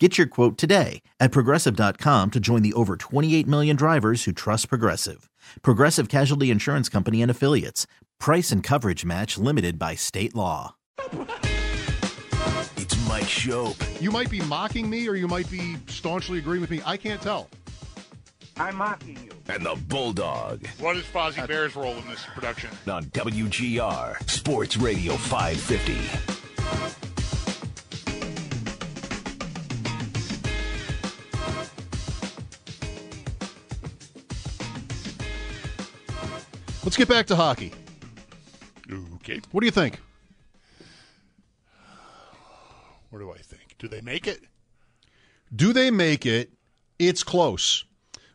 Get your quote today at progressive.com to join the over 28 million drivers who trust Progressive. Progressive Casualty Insurance Company and Affiliates. Price and coverage match limited by state law. It's Mike Schopp. You might be mocking me or you might be staunchly agreeing with me. I can't tell. I'm mocking you. And the Bulldog What is Fozzie Bear's role in this production? on WGR Sports Radio 550. Let's get back to hockey. Okay. What do you think? What do I think? Do they make it? Do they make it? It's close.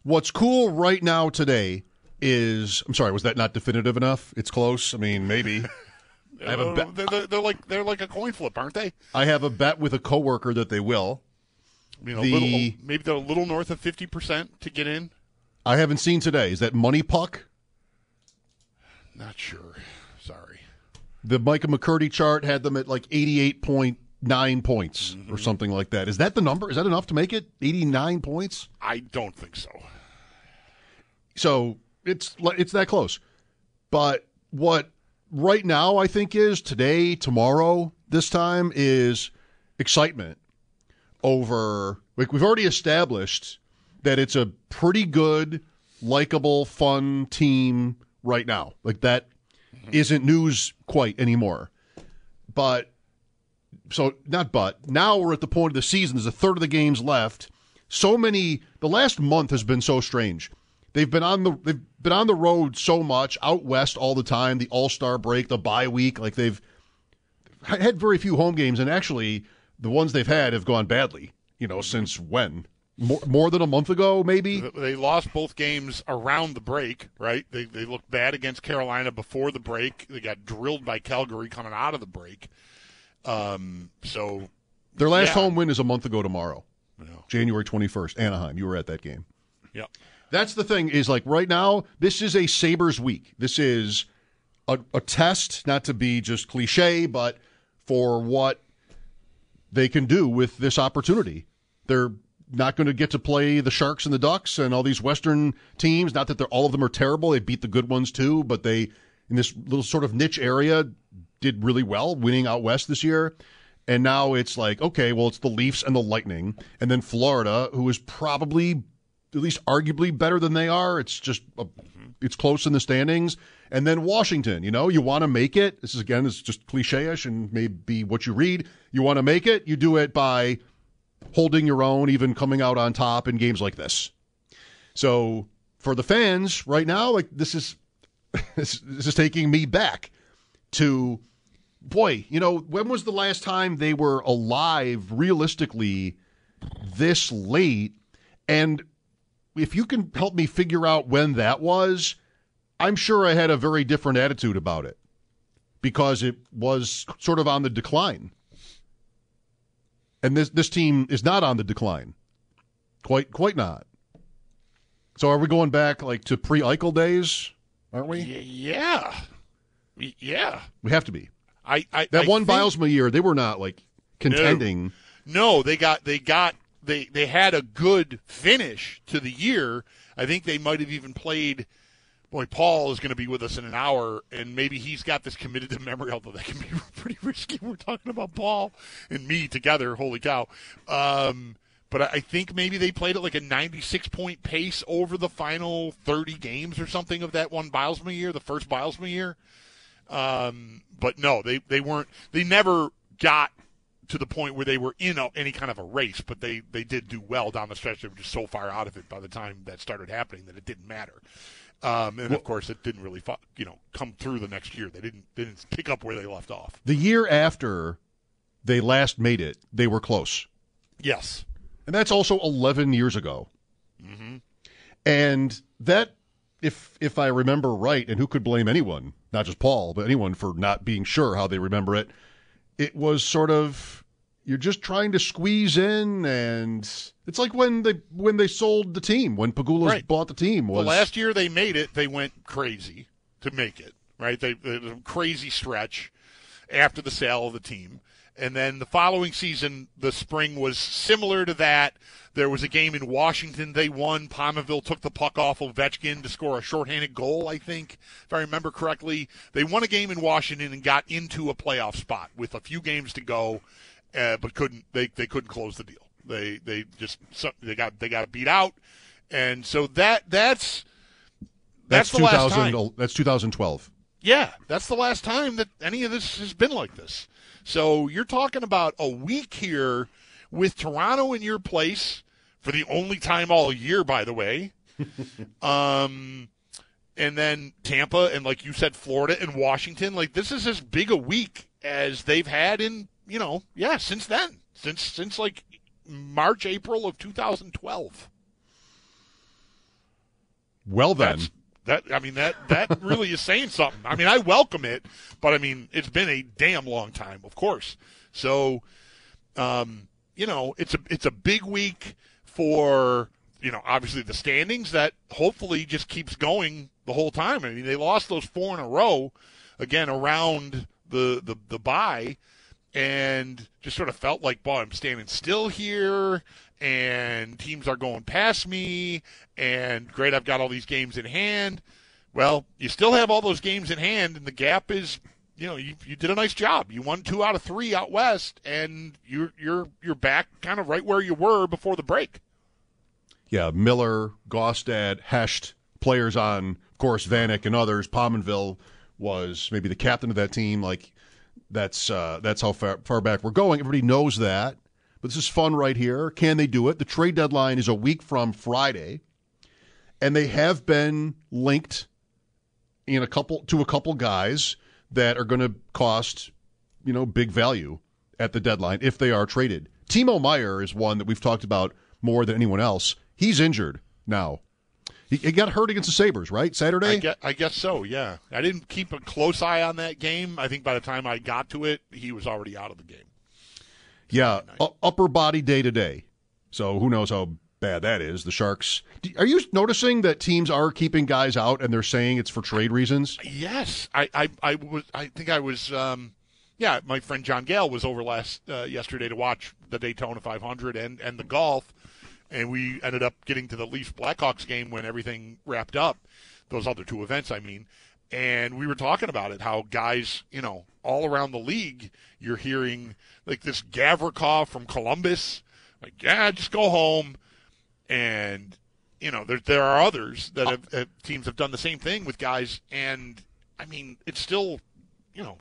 What's cool right now today is I'm sorry, was that not definitive enough? It's close. I mean, maybe. I have a bet. They're, they're, like they're like a coin flip, aren't they? I have a bet with a coworker that they will. You know, The- little, maybe they're a little north of fifty percent to get in. I haven't seen today. Is that MoneyPuck? Not sure. Sorry. The Micah McCurdy chart had them at like 88.9 points or mm-hmm. something like that. Is that the number? Is that enough to make it 89 points? I don't think so. So it's it's that close. But what right now I think is today, tomorrow, this time is excitement over like we've already established that it's a pretty good, likable, fun team right now. Like that isn't news quite anymore. But so not but now we're at the point of the season. There's a third of the games left. So many. The last month has been so strange. They've been on the they've been on the road so much out west all the time. The All Star break, the bye week, like they've had very few home games, and actually the ones they've had have gone badly. You know, since when? More, more than a month ago, maybe. They lost both games around the break, right? They they looked bad against Carolina before the break. They got drilled by Calgary coming out of the break. Um, so Their last Yeah. home win is a month ago tomorrow, know, January twenty first, Anaheim. You were at that game. yeah. That's the thing is like right now, this is a Sabres week. This is a, a test, not to be just cliche, but for what they can do with this opportunity. They're not going to get to play the Sharks and the Ducks and all these Western teams. Not that they're all of them are terrible. They beat the good ones too, but they in this little sort of niche area did really well, winning out west this year. And now it's like, okay, well, it's the Leafs and the Lightning, and then Florida, who is probably at least arguably better than they are. It's just a, it's close in the standings, and then Washington. You know, you want to make it. This is again, it's just cliche-ish and maybe what you read. You want to make it. You do it by holding your own, even coming out on top in games like this. So for the fans right now, like this is this, is taking me back to boy. You know, when was the last time they were alive realistically this late? And if you can help me figure out when that was, I'm sure I had a very different attitude about it because it was sort of on the decline. And this this team is not on the decline. Quite quite not. So are we going back like to pre-Eichel days? Aren't we? Yeah. Yeah, We have to be. I, I That I one think- Bylsma year, they were not like contending. No, they got they got they they had a good finish to the year. I think they might have even played. Boy, Paul is going to be with us in an hour, and maybe he's got this committed to memory. Although that can be pretty risky. We're talking about Paul and me together. Holy cow! Um, but I think maybe they played at like a 96 point pace over the final 30 games or something of that one Bylsma year, the first Bylsma year. Um, but no, they, they weren't, they never got to the point where they were in a, any kind of a race, but they, they did do well down the stretch. They were just so far out of it by the time that started happening that it didn't matter. Um, and of course, it didn't really, you know, come through the next year. They didn't they didn't pick up where they left off. The year after they last made it, they were close. Yes, And that's also 11 years ago. Mm-hmm. And that, if if I remember right, and who could blame anyone, not just Paul, but anyone for not being sure how they remember it, it was sort of you're just trying to squeeze in, and it's like when they when they sold the team, when Pegulas Right. bought the team. Was the last year they made it, they went crazy to make it. Right, they it was a crazy stretch after the sale of the team, and then the following season, the spring was similar to that. There was a game in Washington they won. Pominville took the puck off Ovechkin to score a shorthanded goal, I think, if I remember correctly. They won a game in Washington and got into a playoff spot with a few games to go, uh, but couldn't they they couldn't close the deal. They they just they got they got beat out, and so that that's that's, the last time. 2000. That's 2012. Yeah, that's the last time that any of this has been like this. So you're talking about a week here with Toronto in your place for the only time all year, by the way. um, and then Tampa and like you said, Florida and Washington. Like this is as big a week as they've had in you know yeah since then since since like March April of 2012. Well then, That's that. I mean that that really is saying something. I mean I welcome it, but I mean it's been a damn long time, of course. So, um, you know, it's a it's a big week for you know obviously the standings that hopefully just keeps going the whole time. I mean they lost those four in a row again around the the the bye and just sort of felt like, boy, I'm standing still here, and teams are going past me, and great, I've got all these games in hand. Well, you still have all those games in hand, and the gap is, you know, you, you did a nice job. You won two out of three out west, and you're you're you're back kind of right where you were before the break. yeah, Miller, Gaustad, Hecht, players on, of course, Vanek and others. Pominville was maybe the captain of that team. Like that's uh, that's how far, far back we're going. Everybody knows that, but this is fun right here. Can they do it? The trade deadline is a week from Friday, and they have been linked in a couple to a couple guys that are going to cost you know big value at the deadline if they are traded. Timo Meier is one that we've talked about more than anyone else. He's injured now. He, he got hurt against the Sabres, right? Saturday? I guess, I guess so. Yeah, I didn't keep a close eye on that game. I think by the time I got to it, he was already out of the game. yeah, u- upper body day to day. So who knows how bad that is. The Sharks. Are you noticing that teams are keeping guys out and they're saying it's for trade reasons? Yes, I, I, I was. I think I was. Um, yeah, my friend John Gale was over last uh, yesterday to watch the Daytona 500 and and the golf, and we ended up getting to the Leafs Blackhawks game when everything wrapped up. Those other two events, I mean, and we were talking about it. How guys, you know, all around the league, you're hearing like this Gavrikov from Columbus, like yeah, just go home, and you know, there there are others that have, have teams have done the same thing with guys, and I mean, it's still, you know,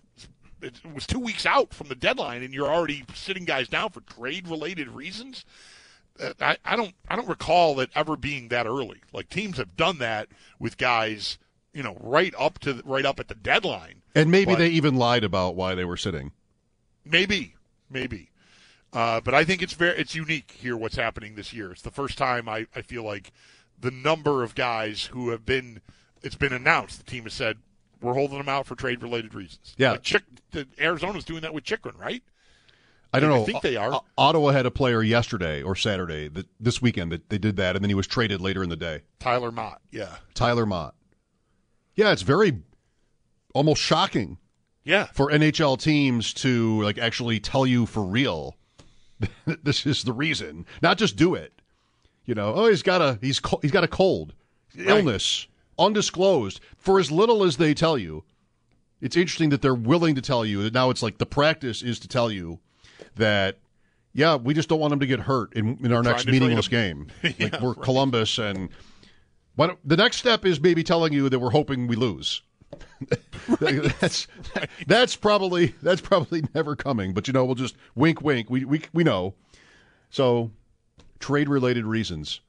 it was two weeks out from the deadline, and you're already sitting guys down for trade related reasons. I, I don't I don't recall it ever being that early. Like teams have done that with guys, you know, right up to right up at the deadline. And maybe But- they even lied about why they were sitting. Maybe, maybe. Uh, but I think it's very it's unique here what's happening this year. It's the first time I, I feel like the number of guys who have been it's been announced. The team has said we're holding them out for trade related reasons. Yeah. like Chick, the, Arizona's doing that with Chychrun, right? I don't know. I think they are. O- Ottawa had a player yesterday or Saturday that this weekend that they did that, and then he was traded later in the day. Tyler Motte, yeah. Tyler Motte. Yeah, it's very almost shocking Yeah. for NHL teams to like actually tell you for real this is the reason. Not just do it. You know, oh he's got a he's co- he's got a cold, illness, undisclosed. For as little as they tell you, it's interesting that they're willing to tell you. Now it's like the practice is to tell you that yeah, we just don't want them to get hurt in, in our next meaningless game. Like we're Columbus and the next step is maybe telling you that we're hoping we lose. that's that's probably that's probably never coming. But you know, we'll just wink, wink. We we we know. So, trade related reasons.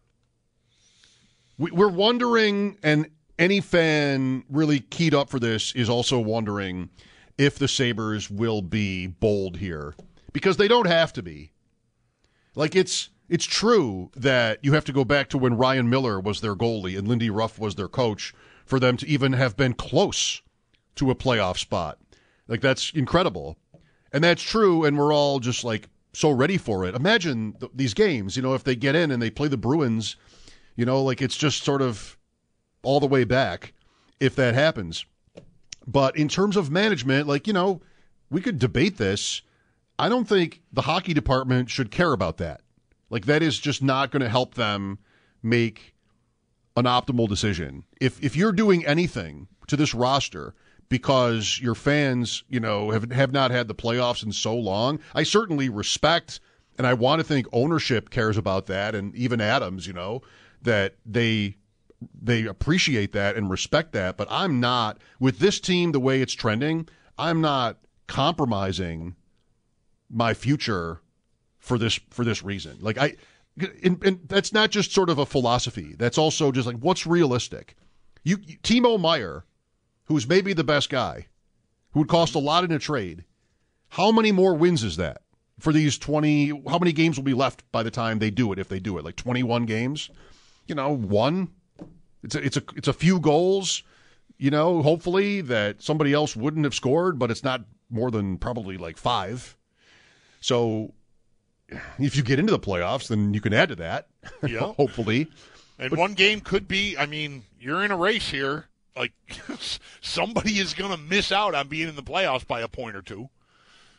We, we're wondering, and any fan really keyed up for this is also wondering if the Sabres will be bold here because they don't have to be. Like it's it's true that you have to go back to when Ryan Miller was their goalie and Lindy Ruff was their coach for them to even have been close to a playoff spot. Like that's incredible. And that's true and we're all just like so ready for it. Imagine th- these games, you know, if they get in and they play the Bruins, you know, like it's just sort of all the way back if that happens. But in terms of management, like, you know, we could debate this. I don't think the hockey department should care about that. Like that is just not going to help them make an optimal decision. If if you're doing anything to this roster because your fans, you know, have have not had the playoffs in so long, I certainly respect and I want to think ownership cares about that and even Adams, you know, that they they appreciate that and respect that, but I'm not with this team the way it's trending, I'm not compromising my future for this for this reason. Like I, and, and that's not just sort of a philosophy. That's also just like what's realistic. You, you Timo Meier, who's maybe the best guy, who would cost a lot in a trade. How many more wins is that for these twenty? How many games will be left by the time they do it? If they do it, like twenty-one games, you know, one. It's a, it's a it's a few goals. You know, hopefully that somebody else wouldn't have scored, but it's not more than probably like five. So if you get into the playoffs, then you can add to that. Yeah. hopefully. And one game could be, I mean, you're in a race here. Like, somebody is going to miss out on being in the playoffs by a point or two.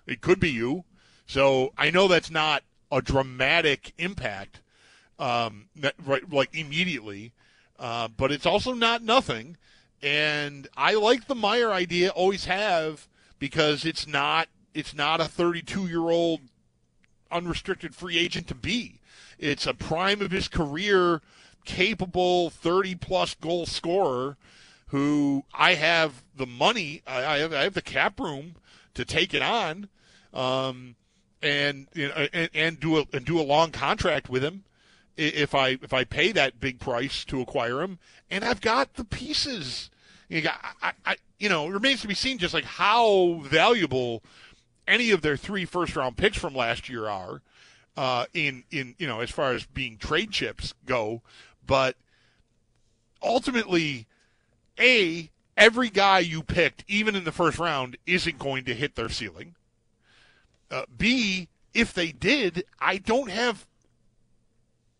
It could be you. So I know that's not a dramatic impact, um, that, right, like immediately, uh, but it's also not nothing. And I like the Meier idea, always have, because it's not it's not a 32 year old unrestricted free agent to be. It's a prime of his career, capable 30 plus goal scorer who I have the money, I have, I have the cap room to take it on, um, and, you know, and and do a and do a long contract with him if I if I pay that big price to acquire him, and I've got the pieces. You got, I, I, you know, it remains to be seen just like how valuable any of their three first round picks from last year are uh, in in you know as far as being trade chips go, but ultimately, a every guy you picked, even in the first round, isn't going to hit their ceiling. Uh, B, if they did, I don't have.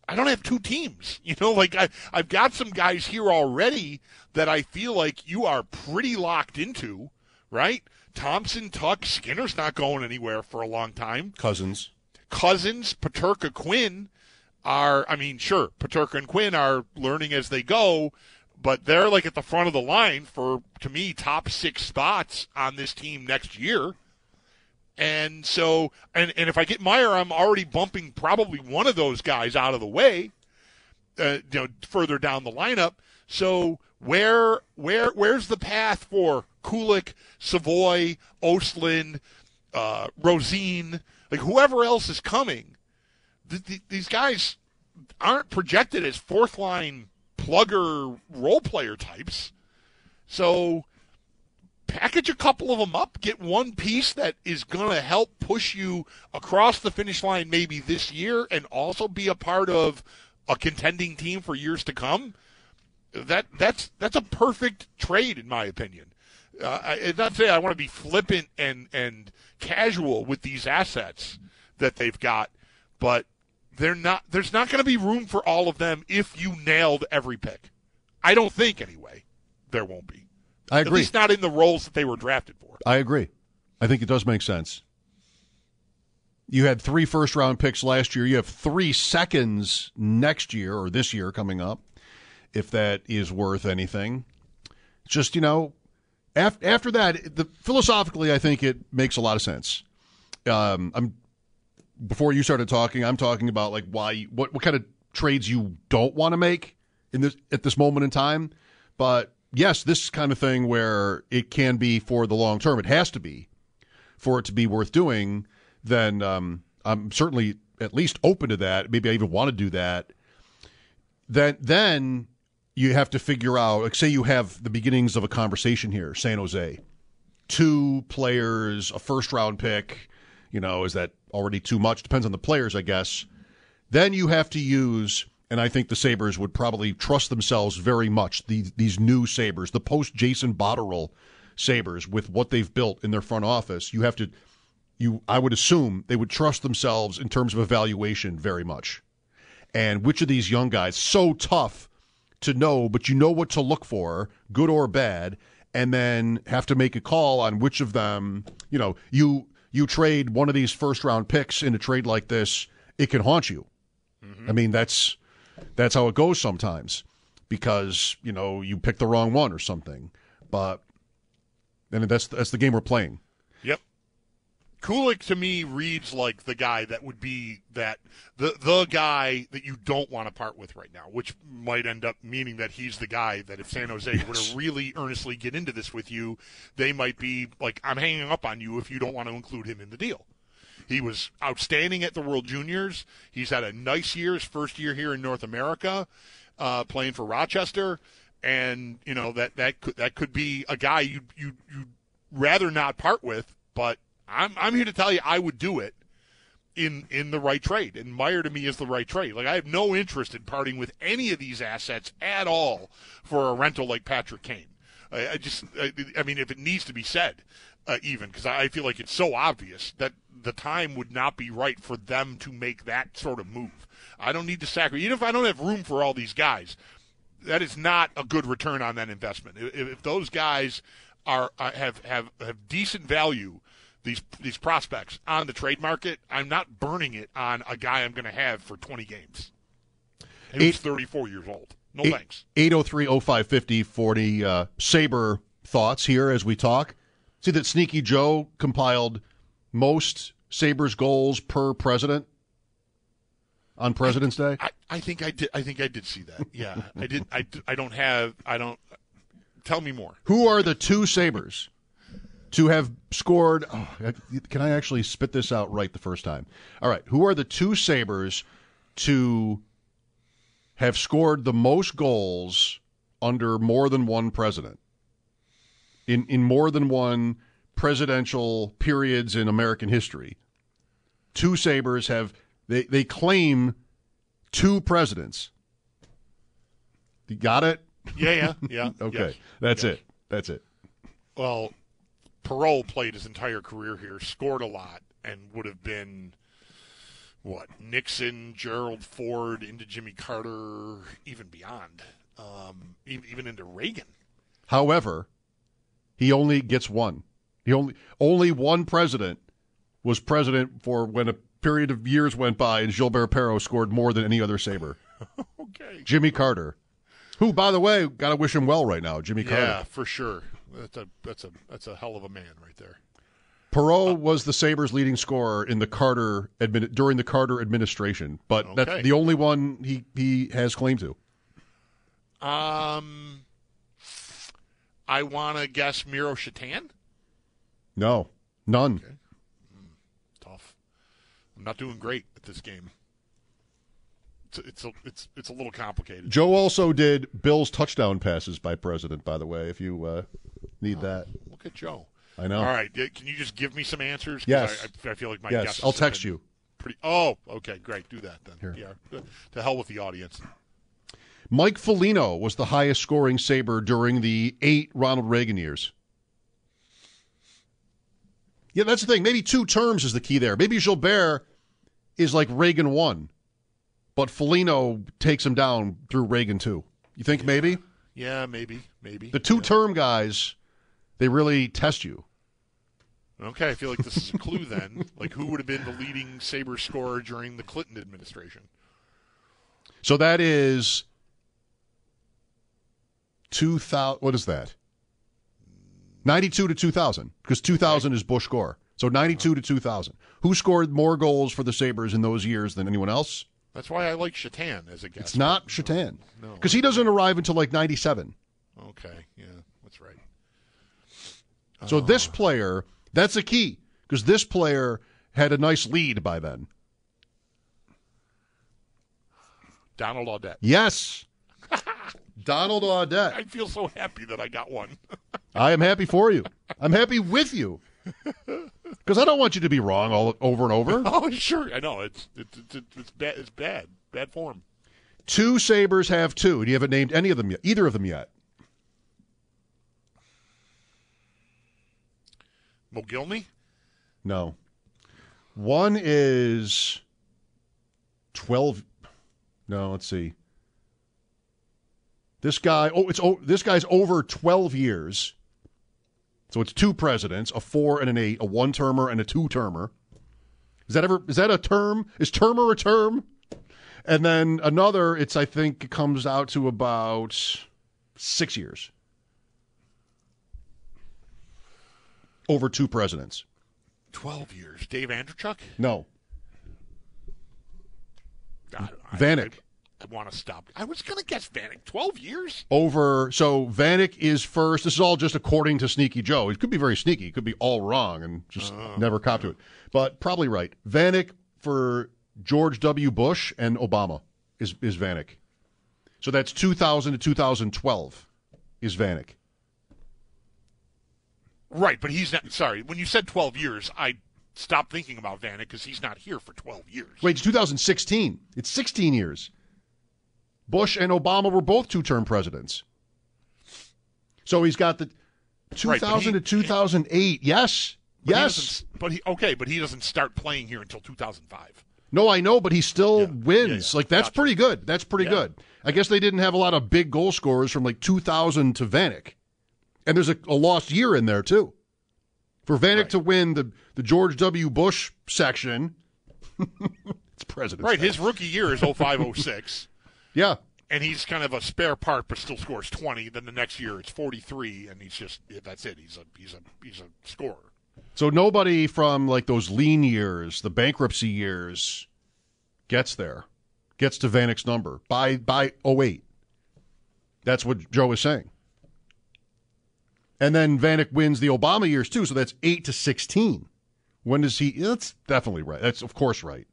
I don't have two teams. You know, like I, I've got some guys here already that I feel like you are pretty locked into, right? Thompson, Tuch, Skinner's not going anywhere for a long time. Cozens. Cozens, Peterka, Quinn are, I mean, sure, Peterka and Quinn are learning as they go, but they're like at the front of the line for, to me, top six spots on this team next year. And so, and, and if I get Meier, I'm already bumping probably one of those guys out of the way, uh, you know, further down the lineup. So where, where, where's the path for Kulich, Savoie, Ostlund, uh, Rosen, like whoever else is coming? Th- th- these guys aren't projected as fourth line plugger role player types. So package a couple of them up, get one piece that is going to help push you across the finish line maybe this year and also be a part of a contending team for years to come. That that's that's a perfect trade in my opinion. Uh, I, not to say I want to be flippant and and casual with these assets that they've got, but they're not. There's not going to be room for all of them if you nailed every pick. I don't think anyway. There won't be. I agree. At least not in the roles that they were drafted for. I agree. I think it does make sense. You had three first round picks last year. You have three seconds next year or this year coming up, if that is worth anything. Just, you know, af- after that, the, philosophically, I think it makes a lot of sense. Um, I'm before you started talking, I'm talking about like why, what, what kind of trades you don't want to make in this at this moment in time. But yes, this kind of thing where it can be for the long term, it has to be for it to be worth doing. Then um, I'm certainly at least open to that. Maybe I even want to do that. Then then you have to figure out, like, say you have the beginnings of a conversation here, San Jose, two players, a first round pick. You know, is that already too much? Depends on the players, I guess. Then you have to use, and I think the Sabres would probably trust themselves very much, the, these new Sabres, the post Jason Botterill Sabres, with what they've built in their front office. You have to, you, I would assume they would trust themselves in terms of evaluation very much. And which of these young guys, so tough to know, but you know what to look for, good or bad, and then have to make a call on which of them, you know, you you trade one of these first round picks in a trade like this, it can haunt you. Mm-hmm. I mean, that's that's how it goes sometimes because, you know, you pick the wrong one or something. But and that's that's the game we're playing. Yep. Kulich to me reads like the guy that would be that the the guy that you don't want to part with right now, which might end up meaning that he's the guy that if San Jose were to really earnestly get into this with you, they might be like, I'm hanging up on you if you don't want to include him in the deal. He was outstanding at the World Juniors. He's had a nice year, his first year here in North America, uh, playing for Rochester, and you know that that could that could be a guy you you you rather not part with. But I'm I'm here to tell you I would do it in in the right trade. And Meier to me is the right trade. Like I have no interest in parting with any of these assets at all for a rental like Patrick Kane. I, I just I, I mean if it needs to be said, uh, even because I feel like it's so obvious that the time would not be right for them to make that sort of move. I don't need to sacrifice even if I don't have room for all these guys. That is not a good return on that investment. If, if those guys are uh, have have have decent value these these prospects on the trade market, I'm not burning it on a guy I'm going to have for 20 games. And Eight- who's 34 years old. No thanks. 803 0550 for the uh, Sabre thoughts here as we talk. See that Sneaky Joe compiled most Sabres goals per president on President's Day? I, I think I did. I think I did see that. Yeah, I did. I, I don't have. I don't. Tell me more. Who are the two Sabres to have scored? Oh, can I actually spit this out right the first time? All right. Who are the two Sabres to have scored the most goals under more than one president? In, in more than one presidential periods in American history. Two Sabres have, they, they claim two presidents. You got it? Yeah, yeah, yeah. Okay. yes. That's Yes. it. That's it. Well, Perreault played his entire career here, scored a lot, and would have been what Nixon, Gerald Ford, into Jimmy Carter, even beyond, um, even, even into Reagan. However, he only gets one. He only only one president was president for when a period of years went by, and Gilbert Perreault scored more than any other Sabre. Okay. Jimmy Carter, who, by the way, got to wish him well right now. Jimmy Carter. Yeah, for sure. That's a that's a that's a hell of a man right there. Perreault was the Sabres' leading scorer in the Carter admin, during the Carter administration, but Okay. that's the only one he he has claim to. Um, I want to guess Miro Satan. No, none. Tough. I'm not doing great at this game. It's it's a, it's it's a little complicated. Joe also did Bill's touchdown passes by president. By the way, if you uh, need that, Look at Joe. I know. All right, can you just give me some answers? Yes. I, I, feel like my yes, I'll text you. Pretty. Oh, okay, great. Do that then. Here. Yeah. To hell with the audience. Mike Foligno was the highest scoring Sabre during the eight Ronald Reagan years. Yeah, that's the thing. Maybe two terms is the key there. Maybe Gilbert is like Reagan one, but Foligno takes him down through Reagan too. You think maybe? Yeah, maybe, maybe. The two term guys They really test you. Okay, I feel like this is a clue then. Like, who would have been the leading Sabre scorer during the Clinton administration? So that is two thousand. What is that? Ninety-two to two thousand, because two thousand is Bush Gore. So ninety-two to two thousand. Who scored more goals for the Sabres in those years than anyone else? That's why I like Satan as a guest. It's not Satan, No. because he doesn't arrive until like ninety-seven. Okay, yeah, that's right. So this ah. player, that's a key, because this player had a nice lead by then. Donald Audette. Yes, Donald Audette. I feel so happy that I got one. I am happy for you. I'm happy with you. Because I don't want you to be wrong all over and over. oh, sure. I know it's it's it's, it's bad. It's bad. Bad form. Two Sabres have two, and you haven't named any of them yet, either of them yet. Mogilny. No. One is 12. No, let's see. This guy, oh, it's oh, this guy's over 12 years. So it's two presidents, a four and an eight, a one termer and a two termer. Is that ever is that a term? Is termer a term? And then another, it's I think it comes out to about six years. Over two presidents. Twelve years. Dave Andreychuk. No. I, I- Vanek. Want to stop. I was going to guess Vanek. Twelve years. over. So Vanek is first. This is all just according to Sneaky Joe. It could be very sneaky. It could be all wrong and just oh. never cop to it. But probably right. Vanek for George W. Bush and Obama is is Vanek. So that's 2000 to 2012 is Vanek. Right, but he's not. Sorry, when you said twelve years, I stopped thinking about Vanek because he's not here for twelve years. Wait, it's 2016. It's 16 years. Bush and Obama were both two-term presidents. So he's got the Right, 2000 but to he- 2008. Yes. He yes. doesn't- but he okay, but he doesn't start playing here until two thousand five. No, I know, but he still Yeah. wins. Yeah, yeah. Like that's Gotcha. pretty good. That's pretty good. I guess they didn't have a lot of big goal scorers from like 2000 to Vanek, and there's a, a lost year in there too. For Vanek Right. to win the the George W. Bush section, it's president. Right, his rookie year is 0506. yeah. and he's kind of a spare part, but still scores twenty. Then the next year it's forty three, and he's just that's it. He's a he's a he's a scorer. So nobody from like those lean years, the bankruptcy years, gets there, gets to Vanek's number by by 08. That's what Joe is saying. And then Vanek wins the Obama years too, so that's eight to sixteen. When does he? That's definitely right. That's of course right.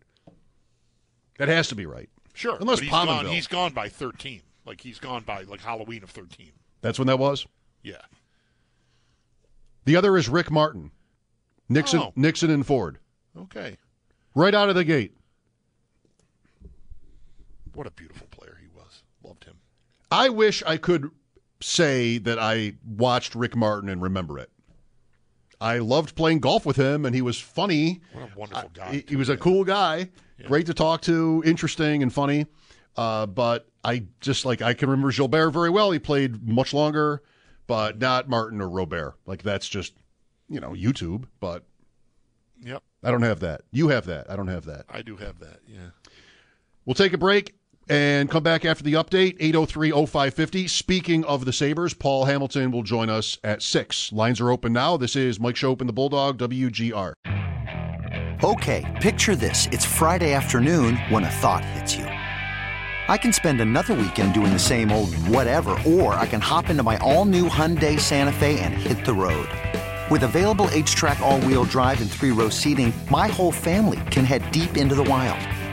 That has to be right. Sure, Unless but he's gone. He's gone by thirteen. Like he's gone by like Halloween of thirteen. That's when that was. Yeah. The other is Rick Martin, Nixon, Oh. Nixon and Ford, Okay. right out of the gate. What a beautiful player he was. Loved him. I wish I could say that I watched Rick Martin and remember it. I loved playing golf with him, and he was funny. What a wonderful guy. He, he was a cool guy, great to talk to, interesting and funny. Uh, but I just like I can remember Gilbert very well. He played much longer, but not Martin or Robert. Like that's just you know YouTube. But Yep. I don't have that. You have that. I don't have that. I do have that. Yeah. We'll take a break and come back after the update, 803-0550. Speaking of the Sabres, Paul Hamilton will join us at 6. Lines are open now. This is Mike Schopp and the Bulldog, WGR. Okay, picture this. It's Friday afternoon when a thought hits you. I can spend another weekend doing the same old whatever, or I can hop into my all new Hyundai Santa Fe and hit the road. With available HTRAC, all wheel drive, and three row seating, my whole family can head deep into the wild.